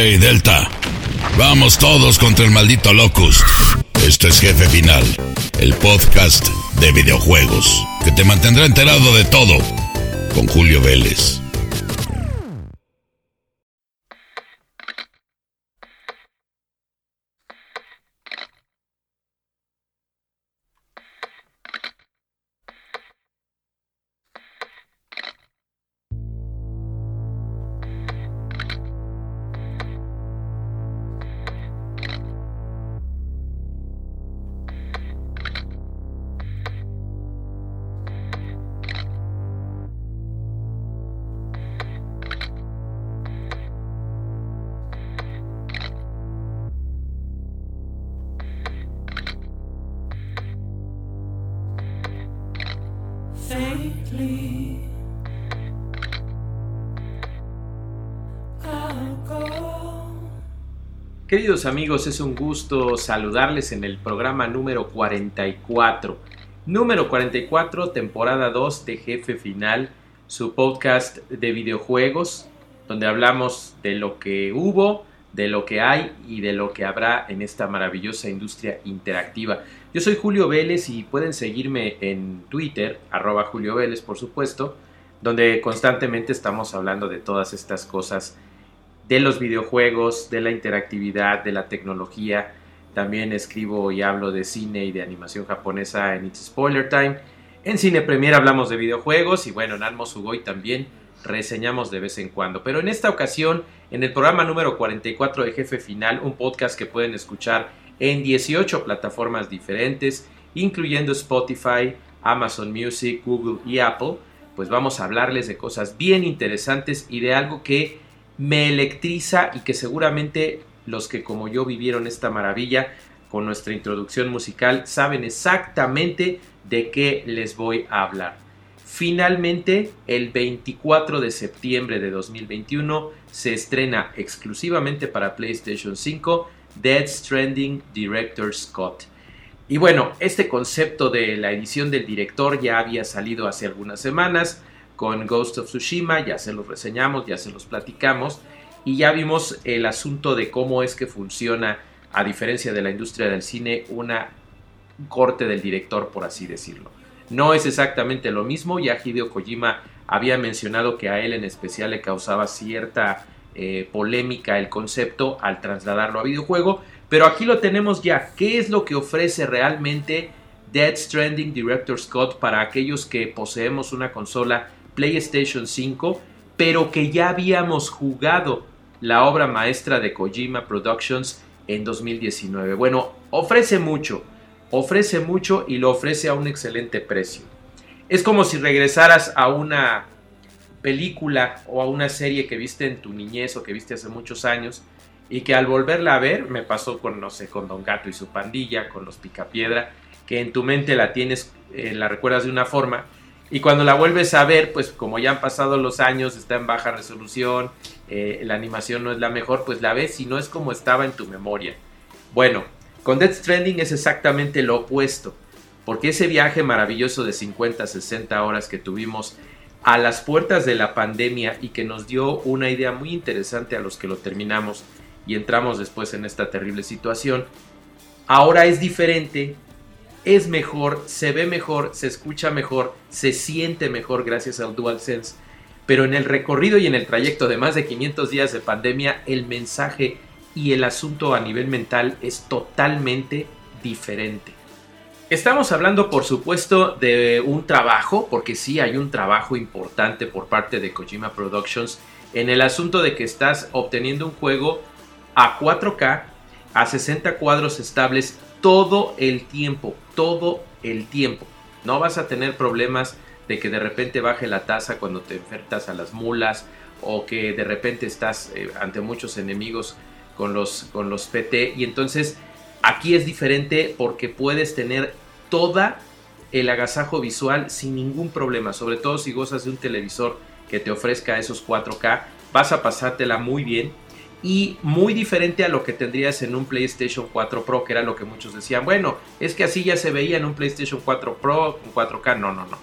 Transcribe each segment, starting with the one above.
Hey, Delta. Vamos todos contra el maldito Locust. Este es Jefe Final, el podcast de videojuegos que te mantendrá enterado de todo con Julio Vélez. Queridos amigos, es un gusto saludarles en el programa número 44. Número 44, temporada 2 de Jefe Final, su podcast de videojuegos, donde hablamos de lo que hubo, de lo que hay y de lo que habrá en esta maravillosa industria interactiva. Yo soy Julio Vélez y pueden seguirme en Twitter, arroba Julio Vélez por supuesto, donde constantemente estamos hablando de todas estas cosas de los videojuegos, de la interactividad, de la tecnología. También escribo y hablo de cine y de animación japonesa en It's Spoiler Time. En Cine Premier hablamos de videojuegos y bueno, en Almo Sugoi también reseñamos de vez en cuando. Pero en esta ocasión, en el programa número 44 de Jefe Final, un podcast que pueden escuchar en 18 plataformas diferentes, incluyendo Spotify, Amazon Music, Google y Apple, pues vamos a hablarles de cosas bien interesantes y de algo que me electriza y que seguramente los que como yo vivieron esta maravilla con nuestra introducción musical saben exactamente de qué les voy a hablar. Finalmente, el 24 de septiembre de 2021 se estrena exclusivamente para PlayStation 5 Dead Stranding Director Scott. Y bueno, este concepto de la edición del director ya había salido hace algunas semanas, con Ghost of Tsushima, ya se los reseñamos, ya se los platicamos y ya vimos el asunto de cómo es que funciona, a diferencia de la industria del cine, una corte del director, por así decirlo. No es exactamente lo mismo, ya Hideo Kojima había mencionado que a él en especial le causaba cierta eh, polémica el concepto al trasladarlo a videojuego, pero aquí lo tenemos ya. ¿Qué es lo que ofrece realmente Dead Stranding Director Scott para aquellos que poseemos una consola PlayStation 5, pero que ya habíamos jugado la obra maestra de Kojima Productions en 2019. Bueno, ofrece mucho, ofrece mucho y lo ofrece a un excelente precio. Es como si regresaras a una película o a una serie que viste en tu niñez o que viste hace muchos años y que al volverla a ver, me pasó con, no sé, con Don Gato y su pandilla, con los Picapiedra, que en tu mente la tienes, eh, la recuerdas de una forma y cuando la vuelves a ver, pues como ya han pasado los años, está en baja resolución, eh, la animación no es la mejor, pues la ves y no es como estaba en tu memoria. Bueno, con Death Stranding es exactamente lo opuesto, porque ese viaje maravilloso de 50, 60 horas que tuvimos a las puertas de la pandemia y que nos dio una idea muy interesante a los que lo terminamos y entramos después en esta terrible situación, ahora es diferente es mejor, se ve mejor, se escucha mejor, se siente mejor gracias al DualSense. Pero en el recorrido y en el trayecto de más de 500 días de pandemia, el mensaje y el asunto a nivel mental es totalmente diferente. Estamos hablando, por supuesto, de un trabajo, porque sí hay un trabajo importante por parte de Kojima Productions en el asunto de que estás obteniendo un juego a 4K, a 60 cuadros estables todo el tiempo, todo el tiempo. No vas a tener problemas de que de repente baje la tasa cuando te enfrentas a las mulas o que de repente estás eh, ante muchos enemigos con los, con los PT y entonces aquí es diferente porque puedes tener toda el agasajo visual sin ningún problema, sobre todo si gozas de un televisor que te ofrezca esos 4K, vas a pasártela muy bien y muy diferente a lo que tendrías en un PlayStation 4 Pro, que era lo que muchos decían, bueno, es que así ya se veía en un PlayStation 4 Pro con 4K, no, no, no.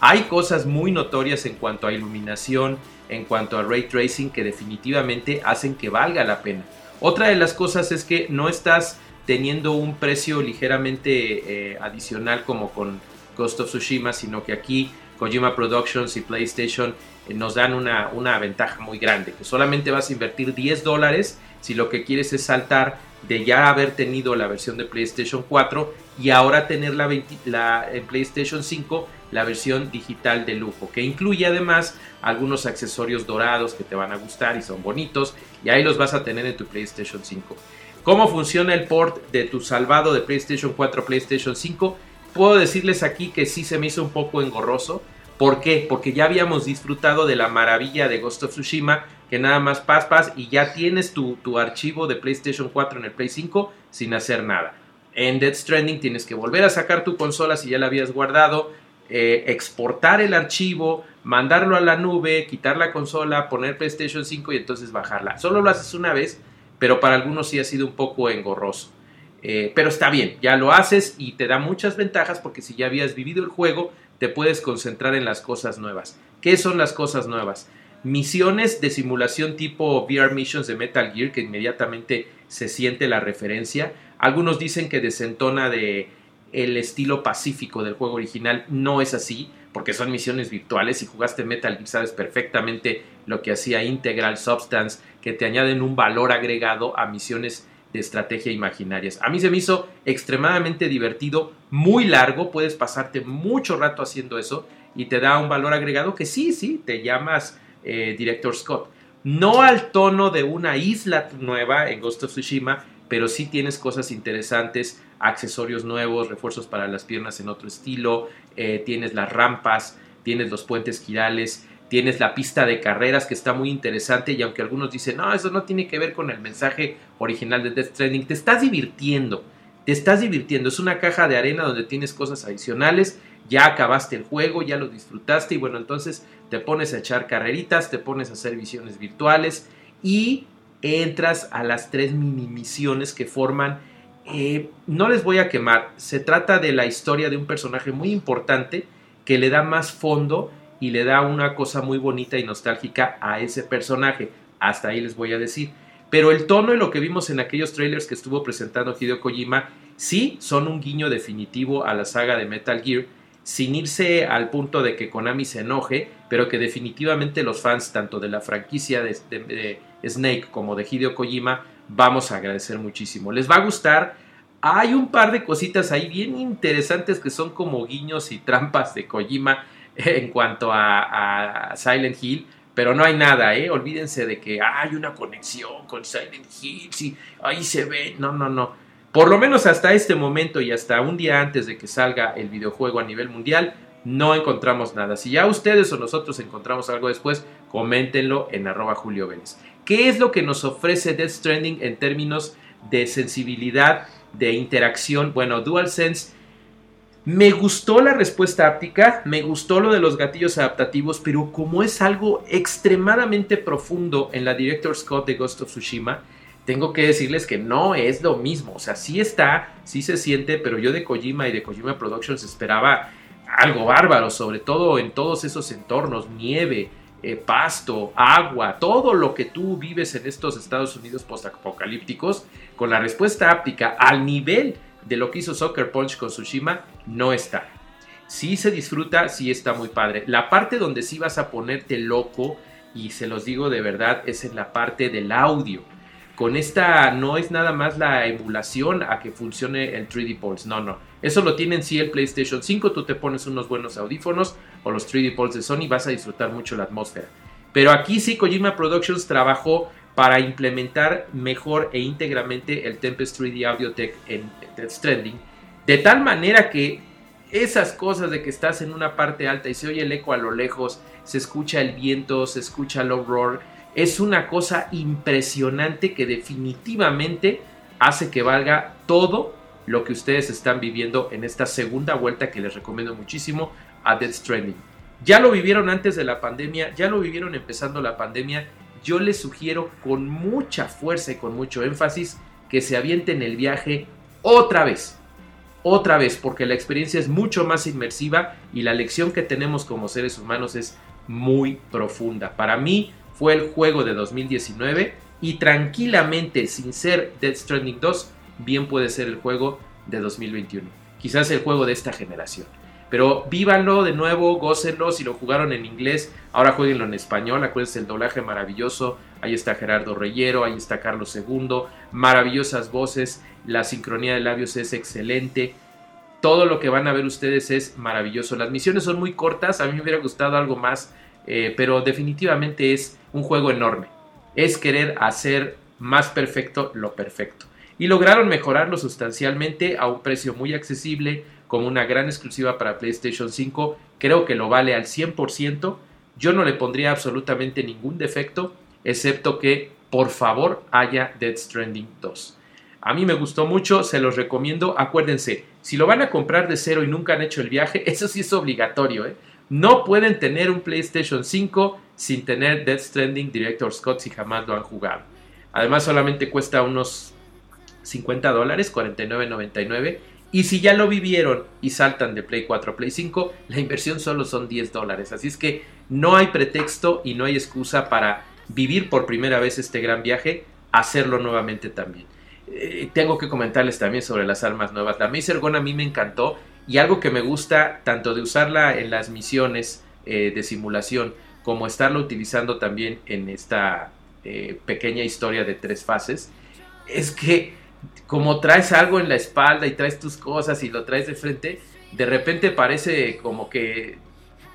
Hay cosas muy notorias en cuanto a iluminación, en cuanto a ray tracing que definitivamente hacen que valga la pena. Otra de las cosas es que no estás teniendo un precio ligeramente eh, adicional como con Ghost of Tsushima, sino que aquí Kojima Productions y PlayStation eh, nos dan una, una, ventaja muy grande, que solamente vas a invertir 10 dólares si lo que quieres es saltar de ya haber tenido la versión de PlayStation 4 y ahora tener la, en PlayStation 5 la versión digital de lujo, que incluye además algunos accesorios dorados que te van a gustar y son bonitos, y ahí los vas a tener en tu PlayStation 5. ¿Cómo funciona el port de tu salvado de PlayStation 4 a PlayStation 5? Puedo decirles aquí que sí se me hizo un poco engorroso. ¿Por qué? Porque ya habíamos disfrutado de la maravilla de Ghost of Tsushima, que nada más pas pas y ya tienes tu, tu archivo de PlayStation 4 en el Play 5 sin hacer nada. En Dead Stranding tienes que volver a sacar tu consola si ya la habías guardado, eh, exportar el archivo, mandarlo a la nube, quitar la consola, poner PlayStation 5 y entonces bajarla. Solo lo haces una vez, pero para algunos sí ha sido un poco engorroso. Eh, pero está bien, ya lo haces y te da muchas ventajas porque si ya habías vivido el juego, te puedes concentrar en las cosas nuevas. ¿Qué son las cosas nuevas? Misiones de simulación tipo VR Missions de Metal Gear, que inmediatamente se siente la referencia. Algunos dicen que desentona de el estilo pacífico del juego original no es así, porque son misiones virtuales. Si jugaste Metal Gear sabes perfectamente lo que hacía Integral Substance, que te añaden un valor agregado a misiones de estrategia imaginarias. A mí se me hizo extremadamente divertido, muy largo, puedes pasarte mucho rato haciendo eso y te da un valor agregado que sí, sí, te llamas eh, Director Scott. No al tono de una isla nueva en Ghost of Tsushima, pero sí tienes cosas interesantes, accesorios nuevos, refuerzos para las piernas en otro estilo, eh, tienes las rampas, tienes los puentes girales, tienes la pista de carreras que está muy interesante y aunque algunos dicen, no, eso no tiene que ver con el mensaje original de Death Stranding, te estás divirtiendo, te estás divirtiendo, es una caja de arena donde tienes cosas adicionales, ya acabaste el juego, ya lo disfrutaste y bueno, entonces te pones a echar carreritas, te pones a hacer visiones virtuales y entras a las tres mini misiones que forman. Eh, no les voy a quemar, se trata de la historia de un personaje muy importante que le da más fondo y le da una cosa muy bonita y nostálgica a ese personaje. Hasta ahí les voy a decir. Pero el tono y lo que vimos en aquellos trailers que estuvo presentando Hideo Kojima, sí son un guiño definitivo a la saga de Metal Gear, sin irse al punto de que Konami se enoje, pero que definitivamente los fans tanto de la franquicia de, de Snake como de Hideo Kojima, vamos a agradecer muchísimo. Les va a gustar. Hay un par de cositas ahí bien interesantes que son como guiños y trampas de Kojima en cuanto a, Silent Hill, pero no hay nada, ¿eh? Olvídense de que hay una conexión con Silent Hill, sí, ahí se ve. No, no, no. Por lo menos hasta este momento y hasta un día antes de que salga el videojuego a nivel mundial, no encontramos nada. Si ya ustedes o nosotros encontramos algo después, coméntenlo en arroba Julio Vélez. ¿Qué es lo que nos ofrece Death Stranding en términos de sensibilidad, de interacción? Bueno, DualSense. Me gustó la respuesta áptica, me gustó lo de los gatillos adaptativos, pero como es algo extremadamente profundo en la Director Scott de Ghost of Tsushima, tengo que decirles que no es lo mismo. O sea, sí está, sí se siente, pero yo de Kojima y de Kojima Productions esperaba algo bárbaro, sobre todo en todos esos entornos, nieve, eh, pasto, agua, todo lo que tú vives en estos Estados Unidos postapocalípticos, con la respuesta áptica al nivel de lo que hizo Soccer Punch con Tsushima, no está. Sí se disfruta, sí está muy padre. La parte donde sí vas a ponerte loco, y se los digo de verdad, es en la parte del audio. Con esta no es nada más la emulación a que funcione el 3D Pulse, no, no eso lo tiene en sí el PlayStation 5, tú te pones unos buenos audífonos o los 3D Pulse de Sony, vas a disfrutar mucho la atmósfera. Pero aquí sí Kojima Productions trabajó para implementar mejor e íntegramente el Tempest 3D Audio Tech en Death Stranding, de tal manera que esas cosas de que estás en una parte alta y se oye el eco a lo lejos, se escucha el viento, se escucha el roar, es una cosa impresionante que definitivamente hace que valga todo lo que ustedes están viviendo en esta segunda vuelta que les recomiendo muchísimo a Death Stranding. Ya lo vivieron antes de la pandemia, ya lo vivieron empezando la pandemia. Yo les sugiero con mucha fuerza y con mucho énfasis que se avienten el viaje otra vez. otra vez, porque la experiencia es mucho más inmersiva y la lección que tenemos como seres humanos es muy profunda. Para mí fue el juego de 2019 y tranquilamente, sin ser Death Stranding 2, bien puede ser el juego de 2021. Quizás el juego de esta generación. Pero vívanlo de nuevo, gócenlo. Si lo jugaron en inglés, ahora jueguenlo en español. Acuérdense el doblaje maravilloso. Ahí está Gerardo Reyero, ahí está Carlos II. Maravillosas voces. La sincronía de labios es excelente. Todo lo que van a ver ustedes es maravilloso. Las misiones son muy cortas. A mí me hubiera gustado algo más. Eh, pero definitivamente es un juego enorme. Es querer hacer más perfecto lo perfecto. Y lograron mejorarlo sustancialmente a un precio muy accesible como una gran exclusiva para PlayStation 5, creo que lo vale al 100%. Yo no le pondría absolutamente ningún defecto, excepto que por favor haya Dead Stranding 2. A mí me gustó mucho, se los recomiendo. Acuérdense, si lo van a comprar de cero y nunca han hecho el viaje, eso sí es obligatorio. ¿eh? No pueden tener un PlayStation 5 sin tener Dead Stranding Director Scott si jamás lo han jugado. Además solamente cuesta unos 50 dólares, 49.99 y si ya lo vivieron y saltan de Play 4 a Play 5, la inversión solo son 10 dólares. Así es que no hay pretexto y no hay excusa para vivir por primera vez este gran viaje, hacerlo nuevamente también. Eh, tengo que comentarles también sobre las armas nuevas. La Mazer Gun a mí me encantó y algo que me gusta tanto de usarla en las misiones eh, de simulación como estarla utilizando también en esta eh, pequeña historia de tres fases es que como traes algo en la espalda y traes tus cosas y lo traes de frente, de repente parece como que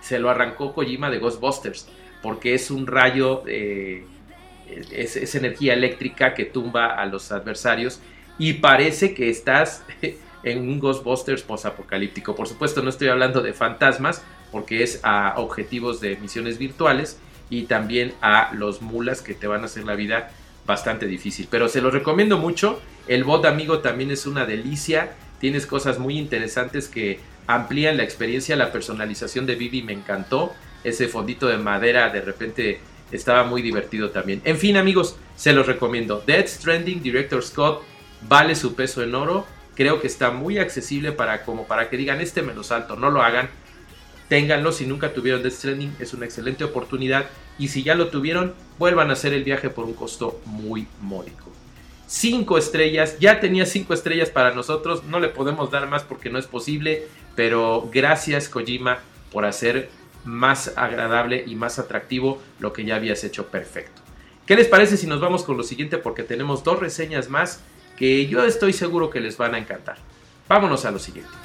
se lo arrancó Kojima de Ghostbusters, porque es un rayo, eh, es, energía eléctrica que tumba a los adversarios y parece que estás en un Ghostbusters posapocalíptico. Por supuesto, no estoy hablando de fantasmas, porque es a objetivos de misiones virtuales y también a los mulas que te van a hacer la vida bastante difícil. Pero se los recomiendo mucho. El bot amigo también es una delicia. Tienes cosas muy interesantes que amplían la experiencia. La personalización de Vivi me encantó. Ese fondito de madera de repente estaba muy divertido también. En fin amigos, se los recomiendo. Dead Stranding Director Scott vale su peso en oro. Creo que está muy accesible para como para que digan este me lo salto. No lo hagan. Ténganlo si nunca tuvieron Death Stranding. Es una excelente oportunidad y si ya lo tuvieron, vuelvan a hacer el viaje por un costo muy módico. 5 estrellas, ya tenía 5 estrellas para nosotros, no le podemos dar más porque no es posible, pero gracias Kojima por hacer más agradable y más atractivo lo que ya habías hecho perfecto. ¿Qué les parece si nos vamos con lo siguiente? Porque tenemos dos reseñas más que yo estoy seguro que les van a encantar. Vámonos a lo siguiente.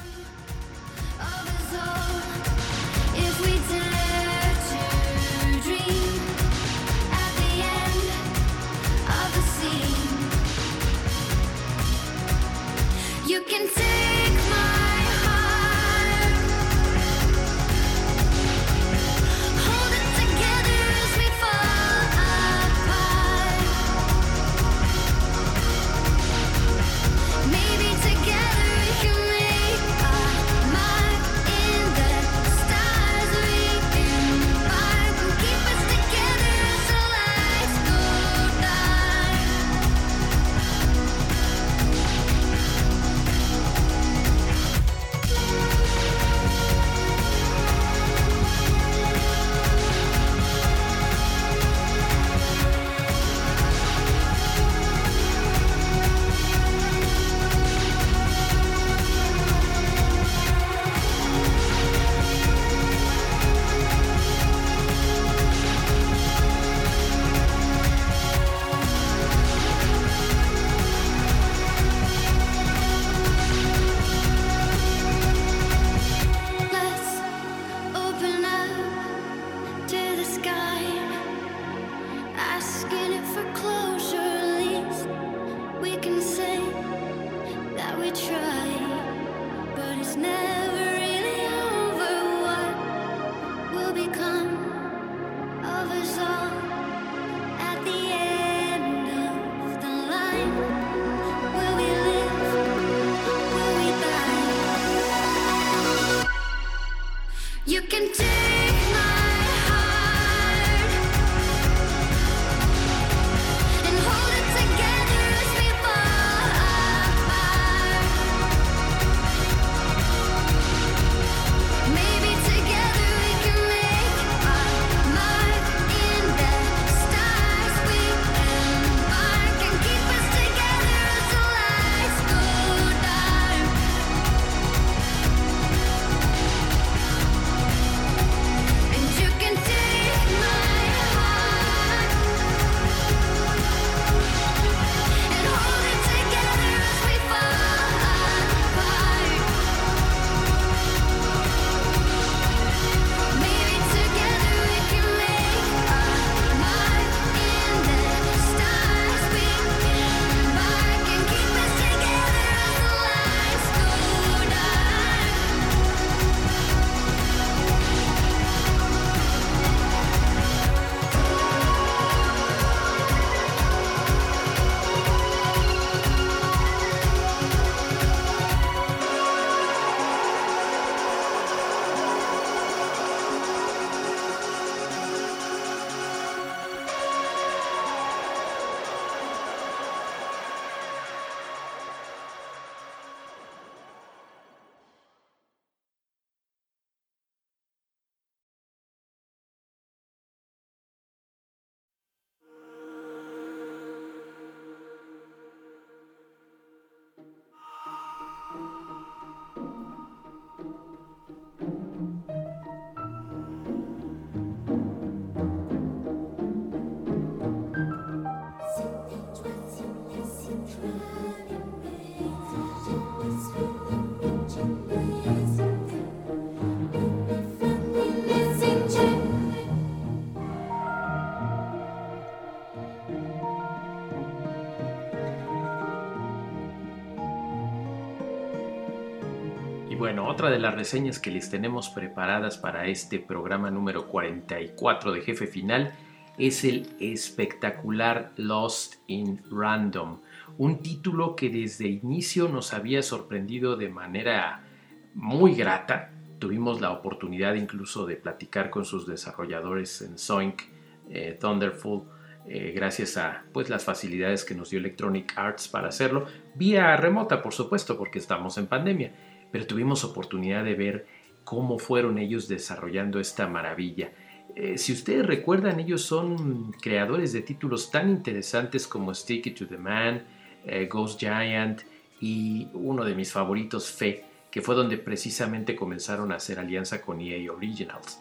Otra de las reseñas que les tenemos preparadas para este programa número 44 de Jefe Final es el espectacular Lost in Random, un título que desde inicio nos había sorprendido de manera muy grata. Tuvimos la oportunidad incluso de platicar con sus desarrolladores en Zoink, eh, Thunderful, eh, gracias a pues, las facilidades que nos dio Electronic Arts para hacerlo, vía remota por supuesto, porque estamos en pandemia, pero tuvimos oportunidad de ver cómo fueron ellos desarrollando esta maravilla. Eh, si ustedes recuerdan, ellos son creadores de títulos tan interesantes como Sticky to the Man, eh, Ghost Giant y uno de mis favoritos, Fe, que fue donde precisamente comenzaron a hacer alianza con EA Originals.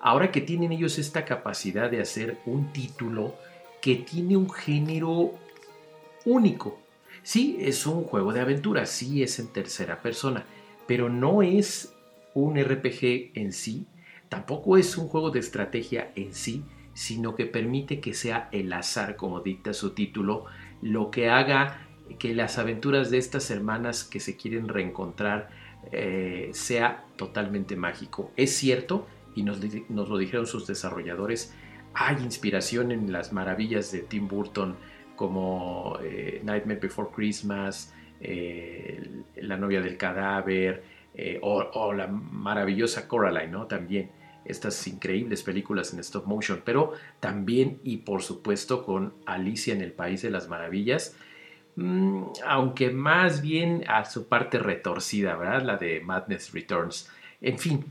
Ahora que tienen ellos esta capacidad de hacer un título que tiene un género único. Sí, es un juego de aventura, sí es en tercera persona, pero no es un RPG en sí, tampoco es un juego de estrategia en sí, sino que permite que sea el azar, como dicta su título, lo que haga que las aventuras de estas hermanas que se quieren reencontrar eh, sea totalmente mágico. Es cierto, y nos, lo dijeron sus desarrolladores, hay inspiración en las maravillas de Tim Burton como eh, Nightmare Before Christmas, eh, La novia del cadáver eh, o, la maravillosa Coraline, ¿no? También estas increíbles películas en stop motion, pero también y por supuesto con Alicia en el País de las Maravillas, mm, aunque más bien a su parte retorcida, ¿verdad? La de Madness Returns. En fin,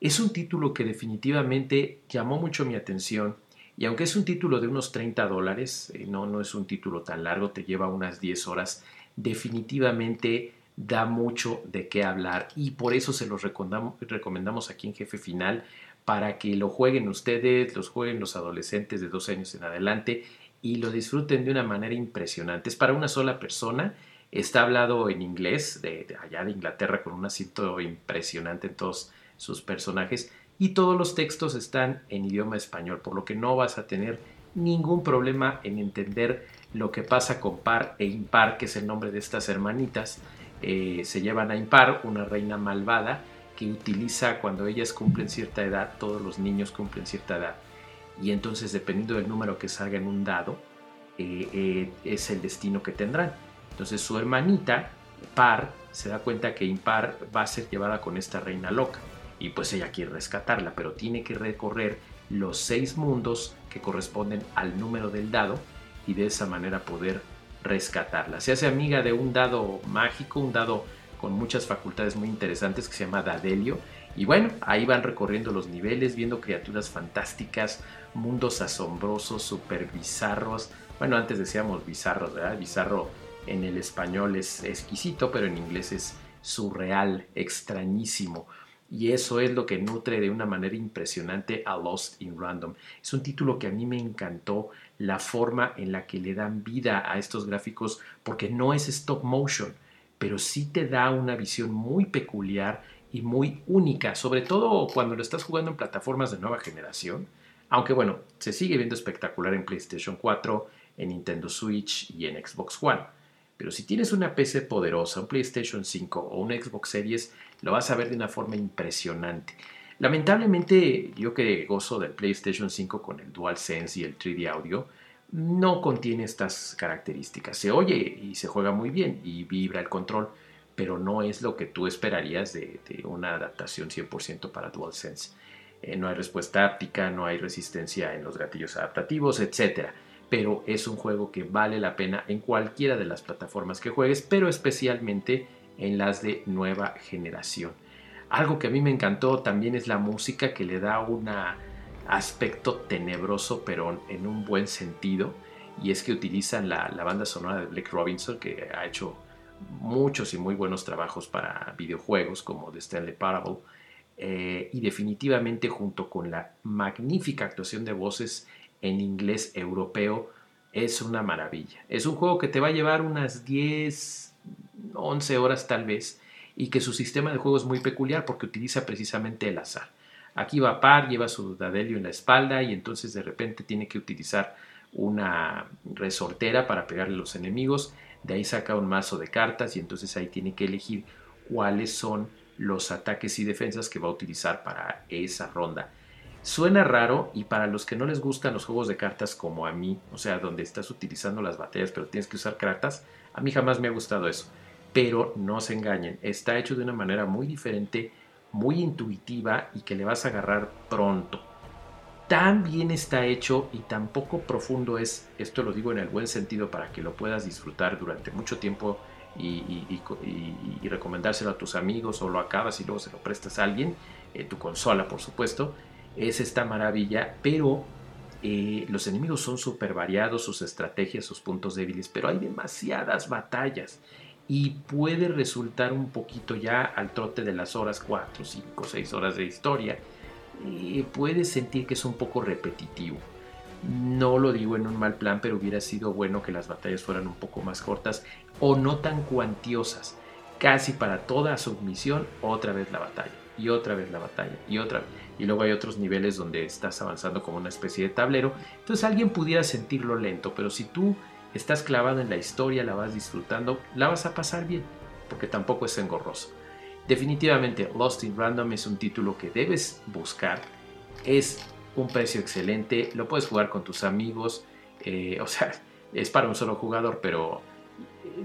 es un título que definitivamente llamó mucho mi atención y aunque es un título de unos 30 dólares, eh, no, no es un título tan largo, te lleva unas 10 horas, definitivamente da mucho de qué hablar y por eso se los recomendamos aquí en Jefe Final para que lo jueguen ustedes, los jueguen los adolescentes de dos años en adelante y lo disfruten de una manera impresionante. Es para una sola persona, está hablado en inglés, de allá de Inglaterra, con un acento impresionante en todos sus personajes y todos los textos están en idioma español, por lo que no vas a tener ningún problema en entender lo que pasa con par e impar, que es el nombre de estas hermanitas. Eh, se llevan a impar una reina malvada que utiliza cuando ellas cumplen cierta edad, todos los niños cumplen cierta edad, y entonces dependiendo del número que salga en un dado, eh, eh, es el destino que tendrán. Entonces su hermanita, par, se da cuenta que impar va a ser llevada con esta reina loca y pues ella quiere rescatarla, pero tiene que recorrer los seis mundos que corresponden al número del dado y de esa manera poder rescatarla. Se hace amiga de un dado mágico, un dado con muchas facultades muy interesantes que se llama Dadelio. Y bueno, ahí van recorriendo los niveles, viendo criaturas fantásticas, mundos asombrosos, super bizarros. Bueno, antes decíamos bizarros, ¿verdad? Bizarro en el español es exquisito, pero en inglés es surreal, extrañísimo y eso es lo que nutre de una manera impresionante a Lost in Random. Es un título que a mí me encantó la forma en la que le dan vida a estos gráficos porque no es stop motion, pero sí te da una visión muy peculiar y muy única, sobre todo cuando lo estás jugando en plataformas de nueva generación. Aunque bueno, se sigue viendo espectacular en PlayStation 4, en Nintendo Switch y en Xbox One. Pero si tienes una PC poderosa, un PlayStation 5 o un Xbox Series, lo vas a ver de una forma impresionante. Lamentablemente, yo que gozo del PlayStation 5 con el DualSense y el 3D Audio, no contiene estas características. Se oye y se juega muy bien y vibra el control, pero no es lo que tú esperarías de, una adaptación 100% para DualSense. Eh, no hay respuesta áptica, no hay resistencia en los gatillos adaptativos, etc. Pero es un juego que vale la pena en cualquiera de las plataformas que juegues, pero especialmente en las de nueva generación. Algo que a mí me encantó también es la música que le da un aspecto tenebroso pero en un buen sentido y es que utilizan la, banda sonora de Blake Robinson que ha hecho muchos y muy buenos trabajos para videojuegos como The Stanley Parable eh, y definitivamente junto con la magnífica actuación de voces en inglés europeo es una maravilla. Es un juego que te va a llevar unas 10, 11 horas tal vez, y que su sistema de juego es muy peculiar porque utiliza precisamente el azar. Aquí va par, lleva su dadelio en la espalda y entonces de repente tiene que utilizar una resortera para pegarle a los enemigos. De ahí saca un mazo de cartas y entonces ahí tiene que elegir cuáles son los ataques y defensas que va a utilizar para esa ronda. Suena raro y para los que no les gustan los juegos de cartas como a mí, o sea, donde estás utilizando las batallas pero tienes que usar cartas, a mí jamás me ha gustado eso. Pero no se engañen, está hecho de una manera muy diferente, muy intuitiva y que le vas a agarrar pronto. Tan bien está hecho y tan poco profundo es, esto lo digo en el buen sentido para que lo puedas disfrutar durante mucho tiempo y, recomendárselo a tus amigos o lo acabas y luego se lo prestas a alguien, eh, tu consola por supuesto, es esta maravilla, pero eh, los enemigos son súper variados, sus estrategias, sus puntos débiles, pero hay demasiadas batallas y puede resultar un poquito ya al trote de las horas 4, 5, 6 horas de historia, eh, puedes sentir que es un poco repetitivo. No lo digo en un mal plan, pero hubiera sido bueno que las batallas fueran un poco más cortas o no tan cuantiosas. Casi para toda submisión, otra vez la batalla, y otra vez la batalla, y otra y luego hay otros niveles donde estás avanzando como una especie de tablero. Entonces alguien pudiera sentirlo lento, pero si tú estás clavado en la historia, la vas disfrutando, la vas a pasar bien, porque tampoco es engorroso. Definitivamente Lost in Random es un título que debes buscar, es un precio excelente, lo puedes jugar con tus amigos, eh, o sea, es para un solo jugador, pero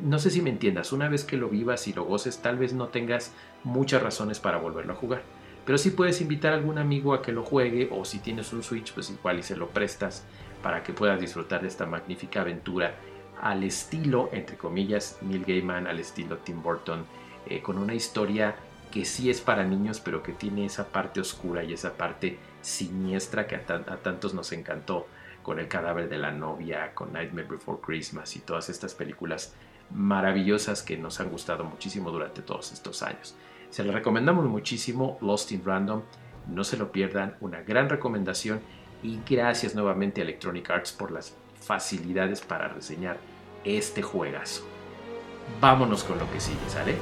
no sé si me entiendas, una vez que lo vivas y lo goces, tal vez no tengas muchas razones para volverlo a jugar. Pero sí puedes invitar a algún amigo a que lo juegue o si tienes un Switch, pues igual y se lo prestas para que puedas disfrutar de esta magnífica aventura al estilo, entre comillas, Neil Gaiman, al estilo Tim Burton, eh, con una historia que sí es para niños, pero que tiene esa parte oscura y esa parte siniestra que a, a tantos nos encantó con El cadáver de la novia, con Nightmare Before Christmas y todas estas películas maravillosas que nos han gustado muchísimo durante todos estos años. Se lo recomendamos muchísimo, Lost in Random. No se lo pierdan, una gran recomendación. Y gracias nuevamente a Electronic Arts por las facilidades para reseñar este juegazo. Vámonos con lo que sigue, ¿sale?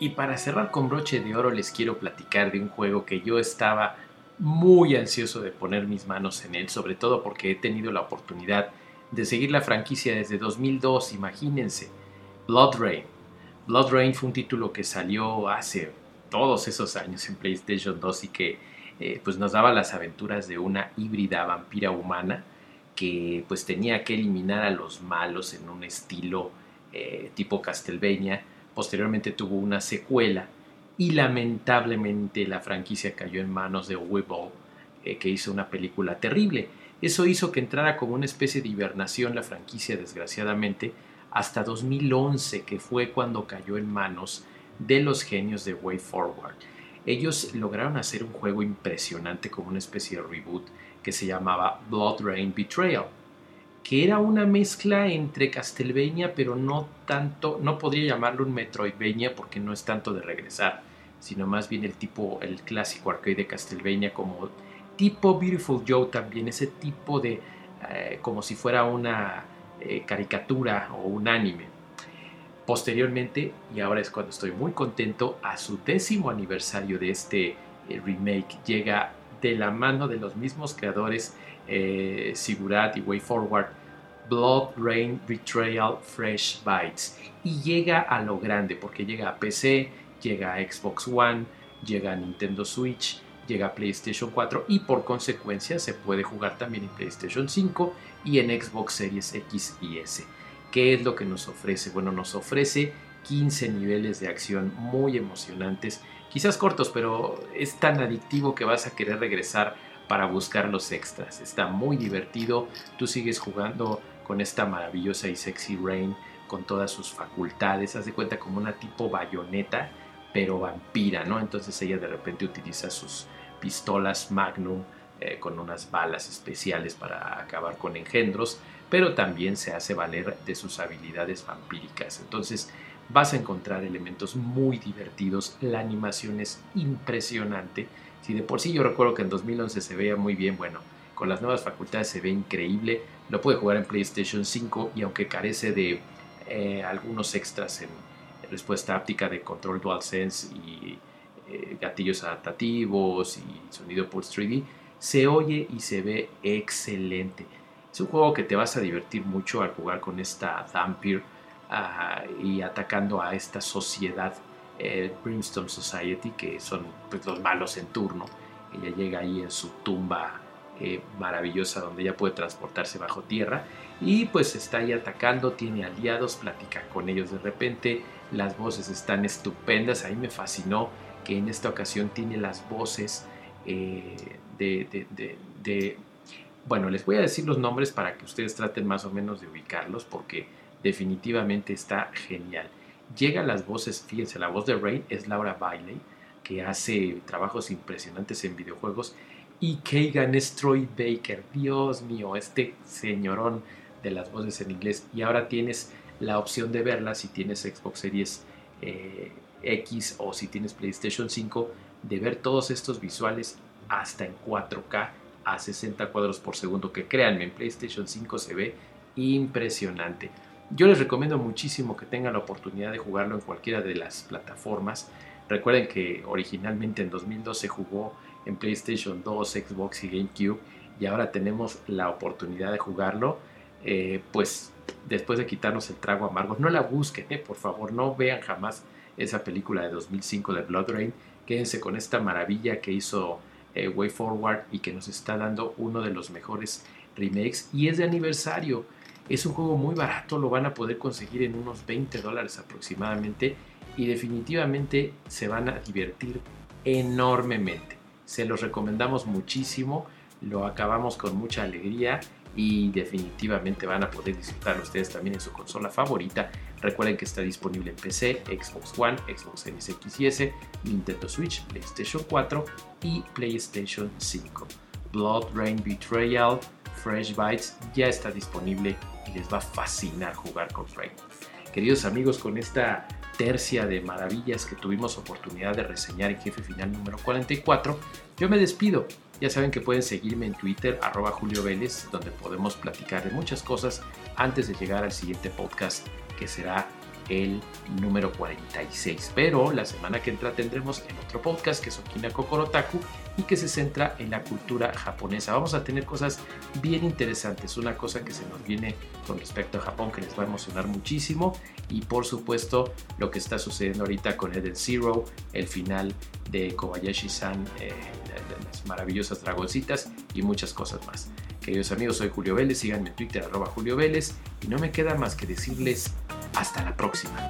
Y para cerrar con broche de oro les quiero platicar de un juego que yo estaba muy ansioso de poner mis manos en él, sobre todo porque he tenido la oportunidad de seguir la franquicia desde 2002, imagínense, Blood Rain. Blood Rain fue un título que salió hace todos esos años en PlayStation 2 y que eh, pues nos daba las aventuras de una híbrida vampira humana que pues tenía que eliminar a los malos en un estilo eh, tipo Castlevania Posteriormente tuvo una secuela y lamentablemente la franquicia cayó en manos de Weeble, eh, que hizo una película terrible. Eso hizo que entrara como una especie de hibernación la franquicia, desgraciadamente, hasta 2011, que fue cuando cayó en manos de los genios de Way Forward. Ellos lograron hacer un juego impresionante como una especie de reboot que se llamaba Blood Rain Betrayal que era una mezcla entre Castlevania, pero no tanto, no podría llamarlo un Metroidvania porque no es tanto de regresar, sino más bien el tipo, el clásico arcade de Castlevania como tipo Beautiful Joe también, ese tipo de, eh, como si fuera una eh, caricatura o un anime. Posteriormente, y ahora es cuando estoy muy contento, a su décimo aniversario de este eh, remake llega de la mano de los mismos creadores eh, Sigurat y Way Forward, Blood Rain Betrayal Fresh Bites. Y llega a lo grande, porque llega a PC, llega a Xbox One, llega a Nintendo Switch, llega a PlayStation 4 y por consecuencia se puede jugar también en PlayStation 5 y en Xbox Series X y S. ¿Qué es lo que nos ofrece? Bueno, nos ofrece 15 niveles de acción muy emocionantes quizás cortos, pero es tan adictivo que vas a querer regresar para buscar los extras. Está muy divertido, tú sigues jugando con esta maravillosa y sexy Rain con todas sus facultades, haz de cuenta como una tipo bayoneta, pero vampira, ¿no? Entonces ella de repente utiliza sus pistolas Magnum eh, con unas balas especiales para acabar con engendros, pero también se hace valer de sus habilidades vampíricas. Entonces vas a encontrar elementos muy divertidos, la animación es impresionante. Si de por sí yo recuerdo que en 2011 se veía muy bien, bueno, con las nuevas facultades se ve increíble. Lo puede jugar en PlayStation 5 y aunque carece de eh, algunos extras en respuesta áptica de control DualSense y eh, gatillos adaptativos y sonido Pulse 3D, se oye y se ve excelente. Es un juego que te vas a divertir mucho al jugar con esta Vampire y atacando a esta sociedad eh, Brimstone Society, que son pues, los malos en turno. Ella llega ahí en su tumba eh, maravillosa donde ella puede transportarse bajo tierra. Y pues está ahí atacando, tiene aliados, platica con ellos de repente, las voces están estupendas, ahí me fascinó que en esta ocasión tiene las voces eh, de, Bueno, les voy a decir los nombres para que ustedes traten más o menos de ubicarlos porque definitivamente está genial. Llega las voces, fíjense, la voz de Rain es Laura Bailey, que hace trabajos impresionantes en videojuegos, y Kagan es Troy Baker. Dios mío, este señorón de las voces en inglés. Y ahora tienes la opción de verla si tienes Xbox Series eh, X o si tienes PlayStation 5, de ver todos estos visuales hasta en 4K a 60 cuadros por segundo, que créanme, en PlayStation 5 se ve impresionante. Yo les recomiendo muchísimo que tengan la oportunidad de jugarlo en cualquiera de las plataformas. Recuerden que originalmente en 2012 jugó en PlayStation 2, Xbox y GameCube y ahora tenemos la oportunidad de jugarlo. Eh, pues después de quitarnos el trago amargo, no la busquen, eh, por favor, no vean jamás esa película de 2005 de Blood Rain. Quédense con esta maravilla que hizo eh, Way Forward y que nos está dando uno de los mejores remakes y es de aniversario. Es un juego muy barato, lo van a poder conseguir en unos 20 dólares aproximadamente y definitivamente se van a divertir enormemente. Se los recomendamos muchísimo, lo acabamos con mucha alegría y definitivamente van a poder disfrutar ustedes también en su consola favorita. Recuerden que está disponible en PC, Xbox One, Xbox Series X y S, Nintendo Switch, PlayStation 4 y PlayStation 5. Blood Rain Betrayal, Fresh Bites ya está disponible y les va a fascinar jugar con Rain. Queridos amigos, con esta tercia de maravillas que tuvimos oportunidad de reseñar en Jefe Final número 44, yo me despido. Ya saben que pueden seguirme en Twitter, arroba Julio Vélez, donde podemos platicar de muchas cosas antes de llegar al siguiente podcast, que será el número 46. Pero la semana que entra tendremos el otro podcast que es Okina Kokorotaku y que se centra en la cultura japonesa. Vamos a tener cosas bien interesantes. Una cosa que se nos viene con respecto a Japón que les va a emocionar muchísimo. Y por supuesto lo que está sucediendo ahorita con Eden Zero, el final de Kobayashi-san, eh, las maravillosas dragoncitas y muchas cosas más. Queridos amigos, soy Julio Vélez, síganme en Twitter arroba Julio Vélez y no me queda más que decirles hasta la próxima.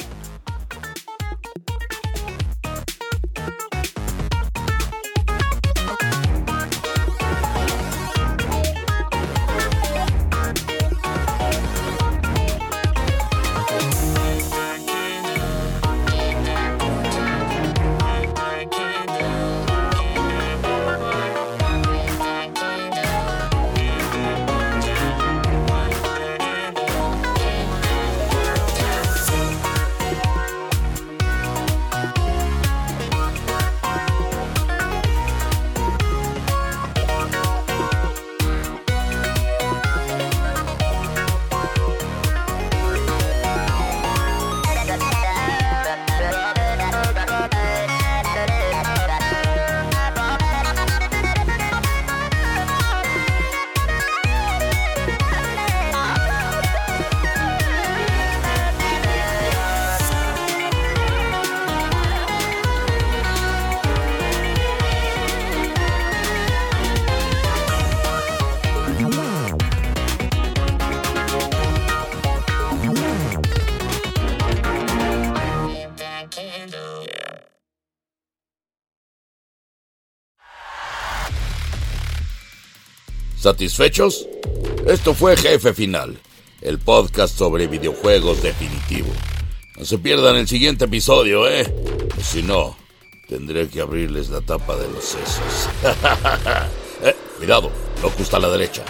¿Satisfechos? Esto fue Jefe Final, el podcast sobre videojuegos definitivo. No se pierdan el siguiente episodio, ¿eh? Si no, tendré que abrirles la tapa de los sesos. eh, cuidado, no justo a la derecha.